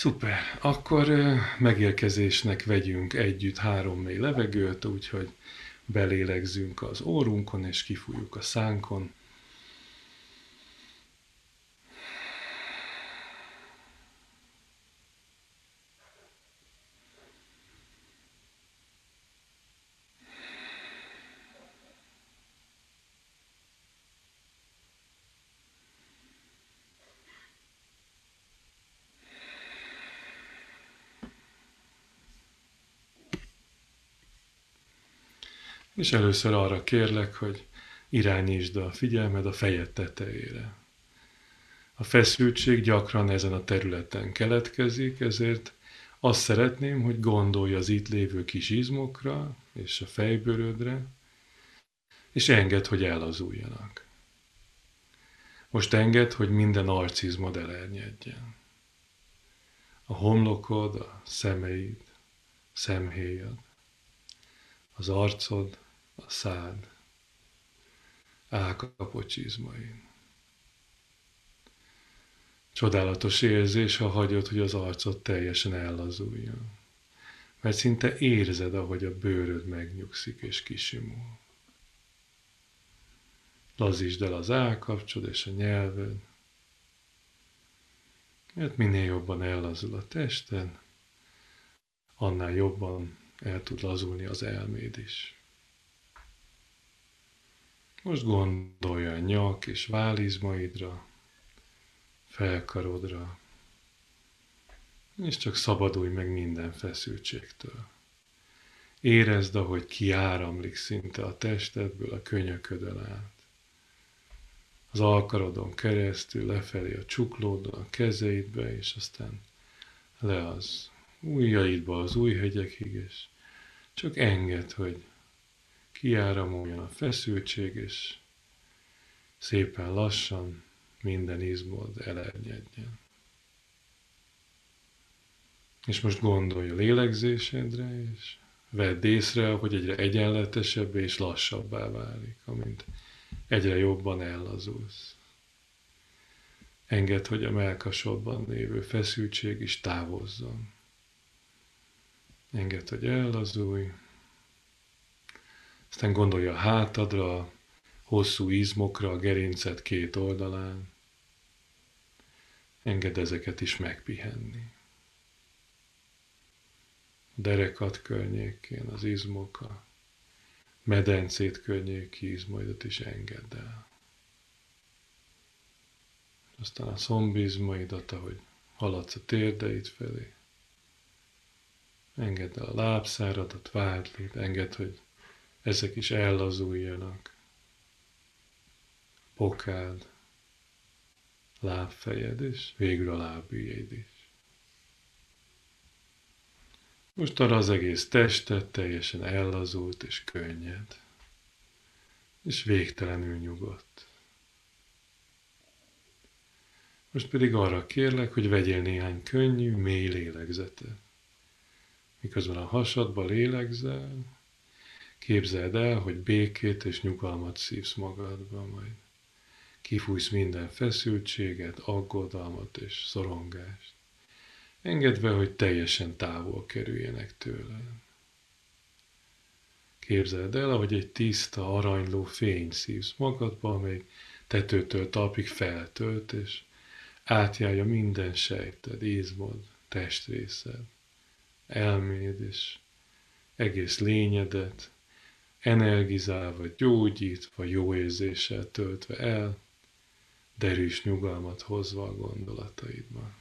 Szuper, akkor megérkezésnek vegyünk együtt három mély levegőt, úgyhogy belélegzünk az órunkon és kifújjuk a szánkon. És először arra kérlek, hogy irányítsd a figyelmed a fejed tetejére. A feszültség gyakran ezen a területen keletkezik, ezért azt szeretném, hogy gondolj az itt lévő kis izmokra és a fejbőrödre, és engedd, hogy elazuljanak. Most engedd, hogy minden arcizmod elernyedjen. A homlokod, a szemeid, szemhéjad, az arcod, a szád, csizmain. Csodálatos érzés, ha hagyod, hogy az arcod teljesen ellazuljon. Mert szinte érzed, ahogy a bőröd megnyugszik és kisimul. Lazítsd el az állkapcsod és a nyelved, mert minél jobban ellazul a testen, annál jobban el tud lazulni az elméd is. Most gondolj a nyak és válizmaidra, felkarodra, és csak szabadulj meg minden feszültségtől. Érezd, ahogy kiáramlik szinte a testedből a könyöködön át. Az alkarodon keresztül lefelé a csuklódon, a kezeidbe, és aztán le az ujjaidba, az új hegyekig, és csak enged, hogy kiáramoljon a feszültség, és szépen lassan minden izmod elernyedjen. És most gondolj a lélegzésedre, és vedd észre, hogy egyre egyenletesebb és lassabbá válik, amint egyre jobban ellazulsz. Engedd, hogy a melkasodban lévő feszültség is távozzon. Engedd, hogy ellazulj, aztán gondolj a hátadra, hosszú izmokra, a gerincet két oldalán. Engedd ezeket is megpihenni. A derekat környékén, az izmok, a medencét környéki izmaidat is engedd el. Aztán a szombizmaidat, ahogy haladsz a térdeid felé. Engedd el a lábszáradat, vádlit, engedd, hogy ezek is ellazuljanak. Pokád, lábfejed és végül a lábügyéd is. Most arra az egész testet teljesen ellazult és könnyed, és végtelenül nyugodt. Most pedig arra kérlek, hogy vegyél néhány könnyű, mély lélegzetet. Miközben a hasadba lélegzel, Képzeld el, hogy békét és nyugalmat szívsz magadba, majd kifújsz minden feszültséget, aggodalmat és szorongást, engedve, hogy teljesen távol kerüljenek tőle. Képzeld el, hogy egy tiszta, aranyló fény szívsz magadba, amely tetőtől talpig feltölt, és átjárja minden sejted, izmod, testrészed, elméd és egész lényedet, energizálva, gyógyítva, jó érzéssel töltve el, derűs nyugalmat hozva a gondolataidba.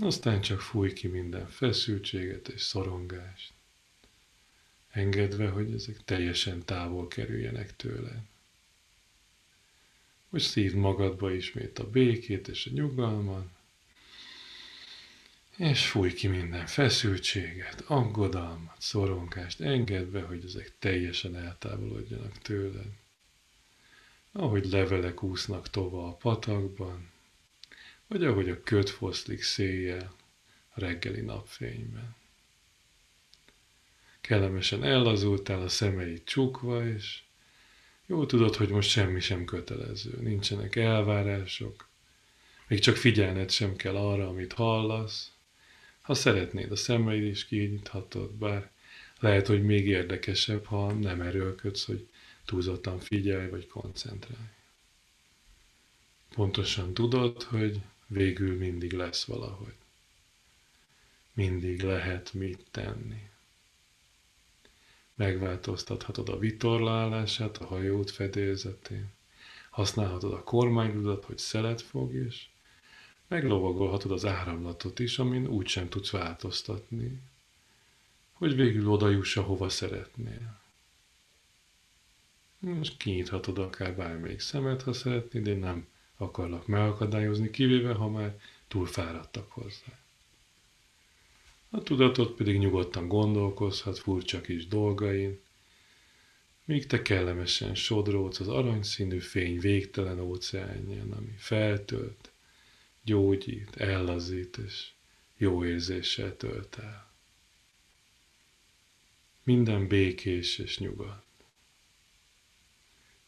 Aztán csak fúj ki minden feszültséget és szorongást, engedve, hogy ezek teljesen távol kerüljenek tőled. Most szívd magadba ismét a békét és a nyugalmat, és fúj ki minden feszültséget, aggodalmat, szorongást, engedve, hogy ezek teljesen eltávolodjanak tőled. Ahogy levelek úsznak tova a patakban, vagy ahogy a köt foszlik széjjel a reggeli napfényben. Kellemesen ellazultál a szemeid csukva, és jól tudod, hogy most semmi sem kötelező, nincsenek elvárások, Még csak figyelned sem kell arra, amit hallasz. Ha szeretnéd, a szemeid is kinyithatod, bár lehet, hogy még érdekesebb, ha nem erőlködsz, hogy túlzottan figyelj vagy koncentrálj. Pontosan tudod, hogy végül mindig lesz valahogy. Mindig lehet mit tenni. Megváltoztathatod a vitorlálását a hajót fedélzetén. Használhatod a kormányrudat, hogy szelet fog, és meglovagolhatod az áramlatot is, amin úgysem tudsz változtatni, hogy végül oda juss, ahova szeretnél. Most kinyithatod akár bármelyik szemet, ha szeretnéd, én nem akarlak megakadályozni, kivéve, ha már túl fáradtak hozzá. A tudatot pedig nyugodtan gondolkozhat furcsa kis dolgain, míg te kellemesen sodródsz az aranyszínű fény végtelen óceánján, ami feltölt, gyógyít, ellazít és jó érzéssel tölt el. Minden békés és nyugodt.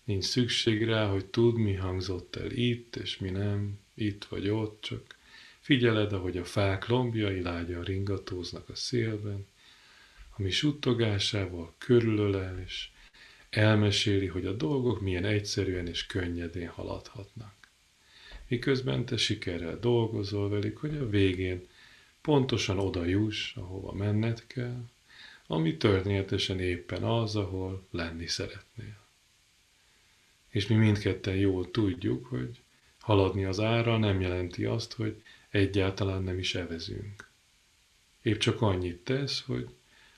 Nincs szükség rá, hogy tudd, mi hangzott el itt, és mi nem, itt vagy ott, csak figyeled, ahogy a fák lombjai lágyan ringatóznak a szélben, ami suttogásával körülölel, és elmeséli, hogy a dolgok milyen egyszerűen és könnyedén haladhatnak. Miközben te sikerrel dolgozol velük, hogy a végén pontosan oda juss, ahova menned kell, ami történetesen éppen az, ahol lenni szeretnél. És mi mindketten jól tudjuk, hogy haladni az ára nem jelenti azt, hogy egyáltalán nem is evezünk. Épp csak annyit tesz, hogy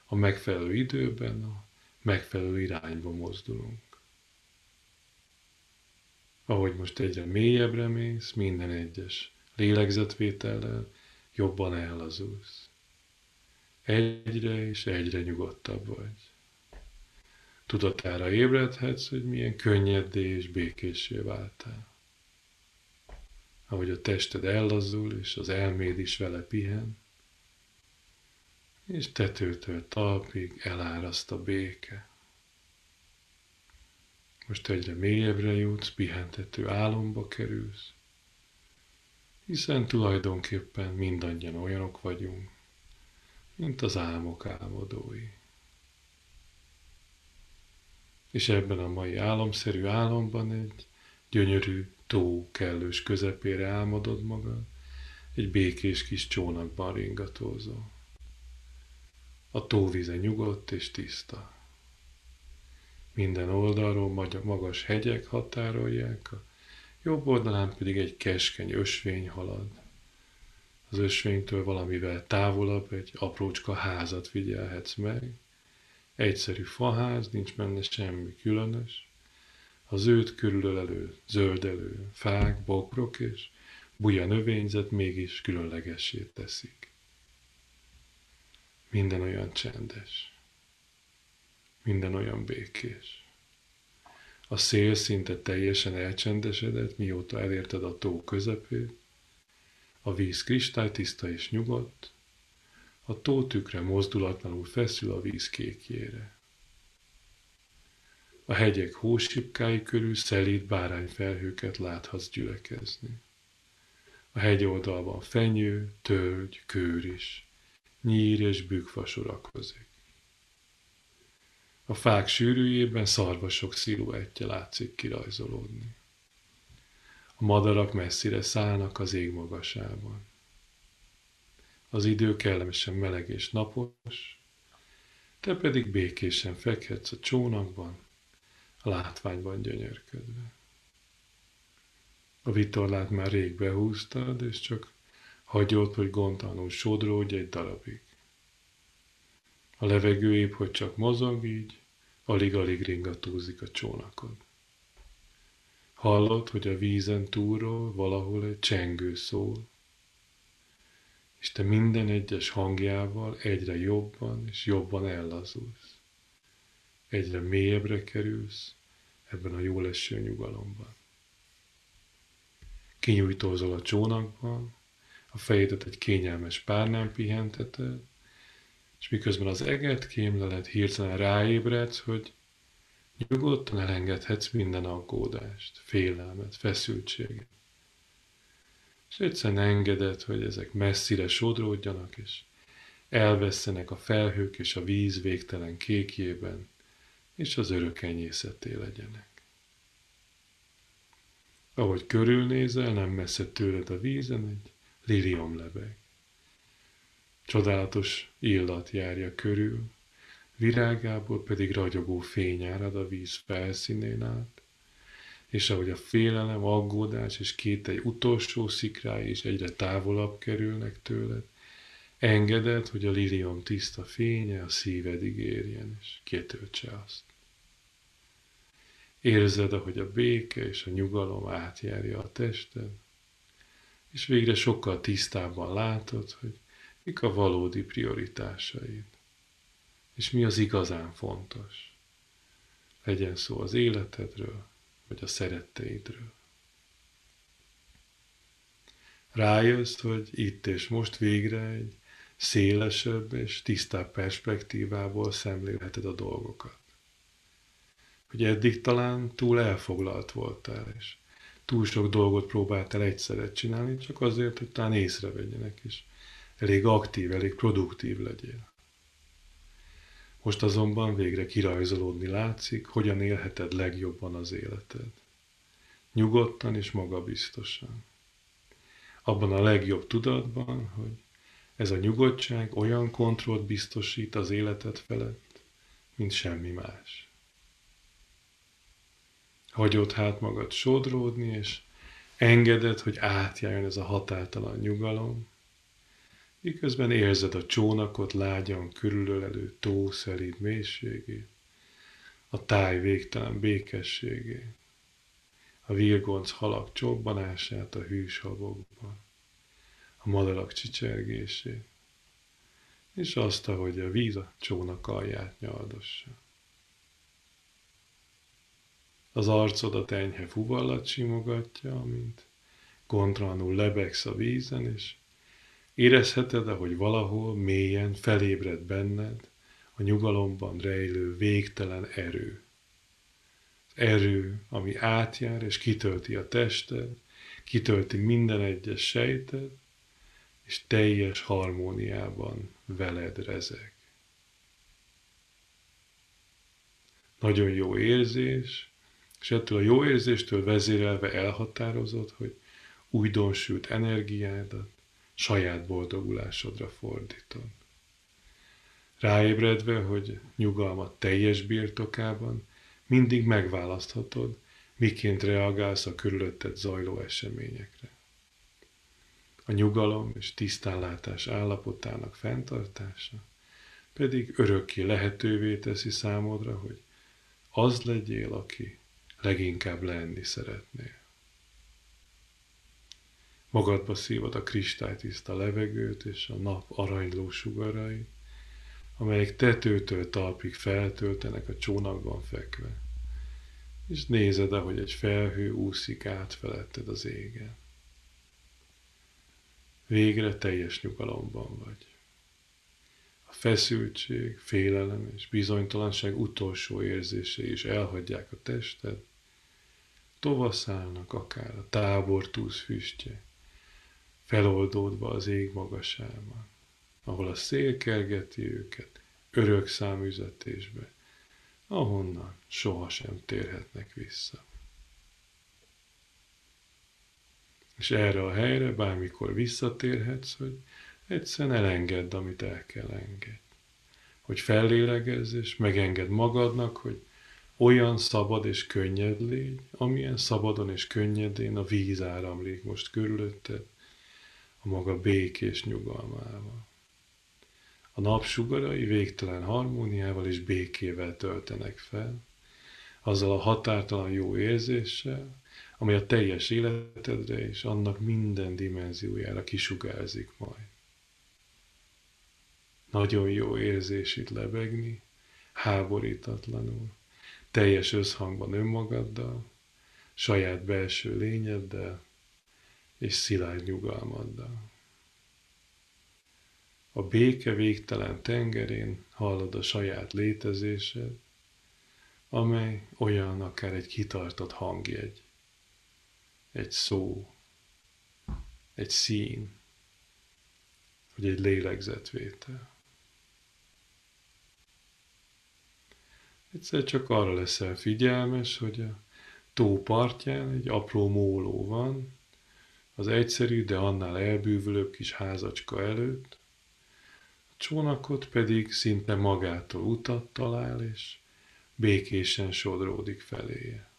a megfelelő időben a megfelelő irányba mozdulunk. Ahogy most egyre mélyebbre mész, minden egyes lélegzetvétellel jobban ellazulsz. Egyre és egyre nyugodtabb vagy. Tudatára ébredhetsz, hogy milyen könnyedé és békésé váltál. Ahogy a tested ellazul, és az elméd is vele pihen, és tetőtől talpig eláraszt a béke. Most egyre mélyebbre jutsz, pihentető álomba kerülsz, hiszen tulajdonképpen mindannyian olyanok vagyunk, mint az álmok álmodói. És ebben a mai álomszerű álomban egy gyönyörű tó kellős közepére álmodod magad, egy békés kis csónakban ringatózol. A tóvíze nyugodt és tiszta. Minden oldalról magas hegyek határolják, a jobb oldalán pedig egy keskeny ösvény halad. Az ösvénytől valamivel távolabb egy aprócska házat figyelhetsz meg. Egyszerű faház, nincs benne semmi különös. Az őt körülölelő, zöldelő fák, bokrok és buja növényzet mégis különlegessé teszik. Minden olyan csendes. Minden olyan békés. A szél szinte teljesen elcsendesedett, mióta elérted a tó közepét. A víz kristálytiszta és nyugodt. A tó tükre mozdulatlanul feszül a víz kékjére. A hegyek hósipkái körül szelíd bárányfelhőket láthatsz gyülekezni. A hegyoldalban fenyő, tölgy, kőr is nyír és bükfa sorakozik. A fák sűrűjében szarvasok sziluettje látszik kirajzolódni. A madarak messzire szállnak az ég magasában. Az idő kellemesen meleg és napos, te pedig békésen fekhetsz a csónakban, a látványban gyönyörködve. A vitorlát már rég behúztad, és csak Hagyott, hogy gondtalanul sodródj egy darabig. A levegő épp, hogy csak mozog így, alig-alig ringatózik a csónakod. Hallod, hogy a vízen túlról valahol egy csengő szól, és te minden egyes hangjával egyre jobban és jobban ellazulsz. Egyre mélyebbre kerülsz ebben a jól eső nyugalomban. Kinyújtózol a csónakban, a fejedet egy kényelmes párnán pihenteted, és miközben az eget kémlelet hirtelen ráébredsz, hogy nyugodtan elengedhetsz minden aggódást, félelmet, feszültséget. és egyszerűen engedett, hogy ezek messzire sodródjanak, és elvesztenek a felhők és a víz végtelen kékjében, és az örök enyészeté legyenek. Ahogy körülnézel, nem messze tőled a vízen egy lilium lebeg. Csodálatos illat járja körül, virágából pedig ragyogó fény árad a víz felszínén át, és ahogy a félelem, aggódás és kételj utolsó szikrái is egyre távolabb kerülnek tőled, engeded, hogy a lilium tiszta fénye a szívedig érjen, és kitöltse azt. Érzed, ahogy a béke és a nyugalom átjárja a tested, és végre sokkal tisztábban látod, hogy mik a valódi prioritásaid, és mi az igazán fontos. Legyen szó az életedről, vagy a szeretteidről. Rájössz, hogy itt és most végre egy szélesebb és tisztább perspektívából szemlélheted a dolgokat. Hogy eddig talán túl elfoglalt voltál, és túl sok dolgot próbáltál egyszerre csinálni, csak azért, hogy talán észrevegyenek, és elég aktív, elég produktív legyél. Most azonban végre kirajzolódni látszik, hogyan élheted legjobban az életed. Nyugodtan és magabiztosan. Abban a legjobb tudatban, hogy ez a nyugodtság olyan kontrollt biztosít az életed felett, mint semmi más. Hagyod hát magad sodródni, és engeded, hogy átjárjon ez a határtalan nyugalom, miközben érzed a csónakot lágyan körülölelő tó szelíd mélységét, a táj végtelen békességét, a virgonc halak csobbanását a hűs habokban, a madarak csicsergését, és azt, ahogy a víz a csónak alját nyaldossa. Az arcodat enyhe fuvallat simogatja, mint gondranul lebegsz a vízen, és Érezheted, ahogy valahol mélyen felébred benned a nyugalomban rejlő végtelen erő. Erő, ami átjár és kitölti a tested, kitölti minden egyes sejted, és teljes harmóniában veled rezeg. Nagyon jó érzés, és ettől a jó érzéstől vezérelve elhatározott, hogy újdonsült energiádat, saját boldogulásodra fordítod. Ráébredve, hogy nyugalmat teljes birtokában mindig megválaszthatod, miként reagálsz a körülötted zajló eseményekre. A nyugalom és tisztánlátás állapotának fenntartása pedig örökké lehetővé teszi számodra, hogy az legyél, aki leginkább lenni szeretnél. Magadba szívod a kristálytiszta levegőt és a nap aranyló sugarai, amelyek tetőtől talpig feltöltenek a csónakban fekve, és nézed, ahogy egy felhő úszik át feletted az égen. Végre teljes nyugalomban vagy. A feszültség, félelem és bizonytalanság utolsó érzései is elhagyják a tested, tovaszállnak akár a tábor füstje, feloldódva az ég magasában, ahol a szél kergeti őket örök számüzetésbe, ahonnan sohasem térhetnek vissza. És erre a helyre bármikor visszatérhetsz, hogy egyszerűen elengedd, amit el kell engedni. Hogy fellélegezz, és megenged magadnak, hogy olyan szabad és könnyed légy, amilyen szabadon és könnyedén a víz áramlik most körülötted, a maga békés nyugalmával. A napsugarai végtelen harmóniával és békével töltenek fel, azzal a határtalan jó érzéssel, amely a teljes életedre és annak minden dimenziójára kisugárzik majd. Nagyon jó érzés itt lebegni, háborítatlanul, teljes összhangban önmagaddal, saját belső lényeddel, és szilárd nyugalmaddal. A béke végtelen tengerén hallod a saját létezésed, amely olyan akár egy kitartott hangjegy, egy szó, egy szín, vagy egy lélegzetvétel. Egyszer csak arra leszel figyelmes, hogy a tó partján egy apró móló van, az egyszerű, de annál elbűvölőbb kis házacska előtt, a csónakot pedig szinte magától utat talál, és békésen sodródik feléje.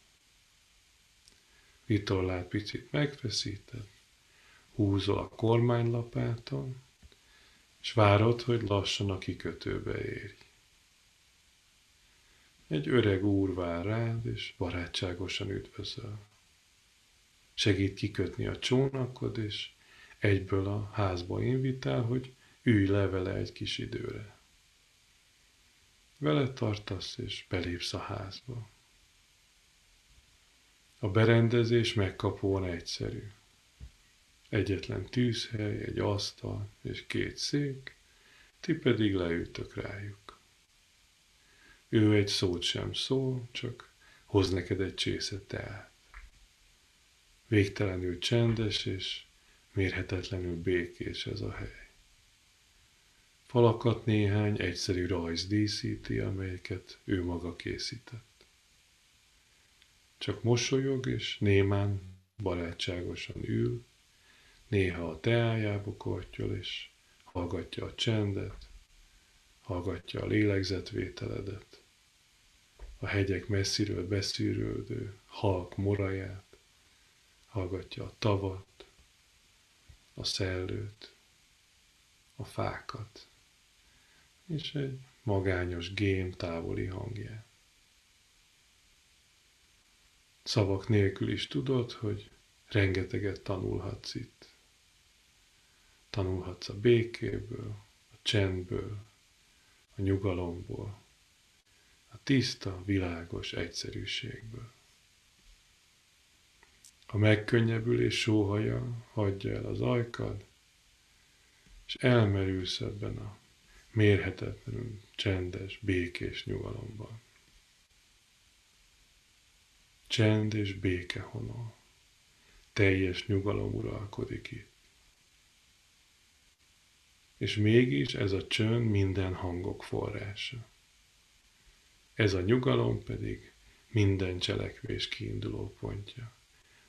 Vitorlát picit megfeszíted, húzol a kormánylapáton, és várod, hogy lassan a kikötőbe érj. Egy öreg úr vár rád, és barátságosan üdvözöl. Segít kikötni a csónakod, és egyből a házba invitál, hogy ülj le vele egy kis időre. Vele tartasz, és belépsz a házba. A berendezés megkapóan egyszerű. Egyetlen tűzhely, egy asztal és két szék, ti pedig leültök rájuk. Ő egy szót sem szól, csak hoz neked egy csésze teát. Végtelenül csendes és mérhetetlenül békés ez a hely. Falakat néhány egyszerű rajz díszíti, amelyeket ő maga készített. Csak mosolyog és némán barátságosan ül, néha a teájába kortyol és hallgatja a csendet, hallgatja a lélegzetvételedet, a hegyek messziről beszűrődő halk moraját, hallgatja a tavat, a szellőt, a fákat, és egy magányos gém távoli hangját. Szavak nélkül is tudod, hogy rengeteget tanulhatsz itt. Tanulhatsz a békéből, a csendből, a nyugalomból, a tiszta, világos egyszerűségből. A megkönnyebbülés sóhaja hagyja el az ajkad, és elmerülsz ebben a mérhetetlenül csendes, békés nyugalomban. Csend és béke honol. Teljes nyugalom uralkodik itt. És mégis ez a csönd minden hangok forrása. Ez a nyugalom pedig minden cselekvés kiinduló pontja,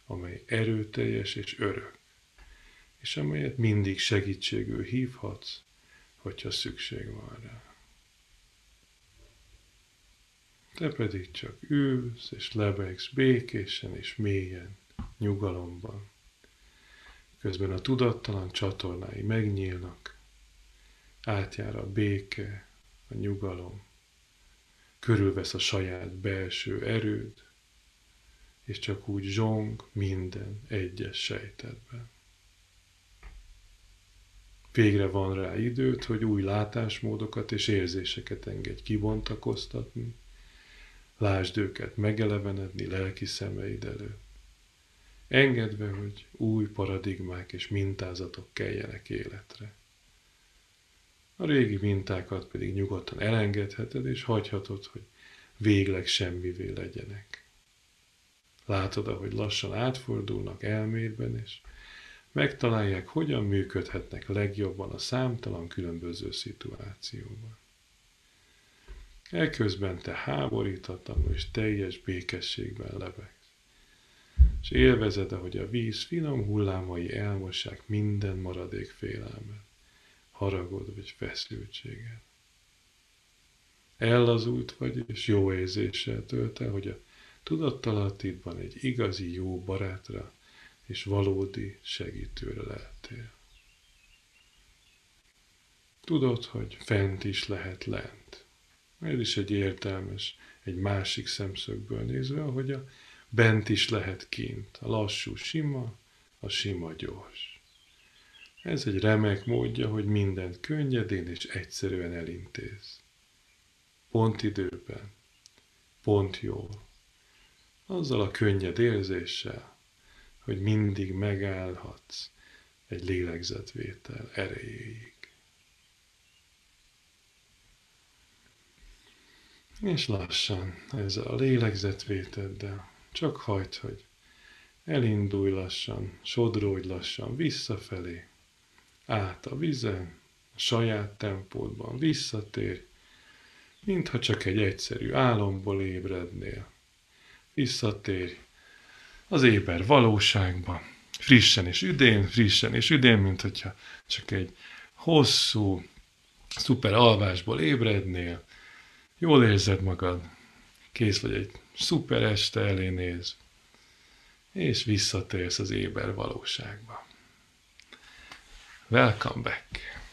amely erőteljes és örök, és amelyet mindig segítségül hívhatsz, hogyha szükség van rá. Te pedig csak ülsz és lebegsz békésen és mélyen, nyugalomban. Közben a tudattalan csatornái megnyílnak, átjár a béke, a nyugalom, körülvesz a saját belső erőd, és csak úgy zsong minden egyes sejtedben. Végre van rá időt, hogy új látásmódokat és érzéseket engedj kibontakoztatni, lásd őket megelevenedni lelki szemeid előtt. Engedve, hogy új paradigmák és mintázatok keljenek életre. A régi mintákat pedig nyugodtan elengedheted, és hagyhatod, hogy végleg semmivé legyenek. Látod, ahogy lassan átfordulnak elmédben, és megtalálják, hogyan működhetnek legjobban a számtalan különböző szituációban. Elközben te háborítatlanul és teljes békességben lebegsz. És élvezed, ahogy a víz finom hullámai elmossák minden maradék félelmet, haragod vagy feszültséget. Ellazult vagy, és jó érzéssel tölt el, hogy a tudattalattidban egy igazi jó barátra és valódi segítőre lehetél. Tudod, hogy fent is lehet lent. Ez is egy értelmes, egy másik szemszögből nézve, hogy a bent is lehet kint. A lassú sima, a sima gyors. Ez egy remek módja, hogy mindent könnyedén és egyszerűen elintéz. Pont időben, pont jól. Azzal a könnyed érzéssel, hogy mindig megállhatsz egy lélegzetvétel erejéig. És lassan ezzel a lélegzetvéteddel csak hagyd, hogy elindulj lassan, sodródj lassan visszafelé, át a vizen, a saját tempódban visszatér, mintha csak egy egyszerű álomból ébrednél. Visszatérj az éber valóságba, frissen és üdén, frissen és üdén, mint hogyha csak egy hosszú, szuper alvásból ébrednél, jól érzed magad, kész vagy egy szuper este elé néz, és visszatérsz az éber valóságba. Welcome back!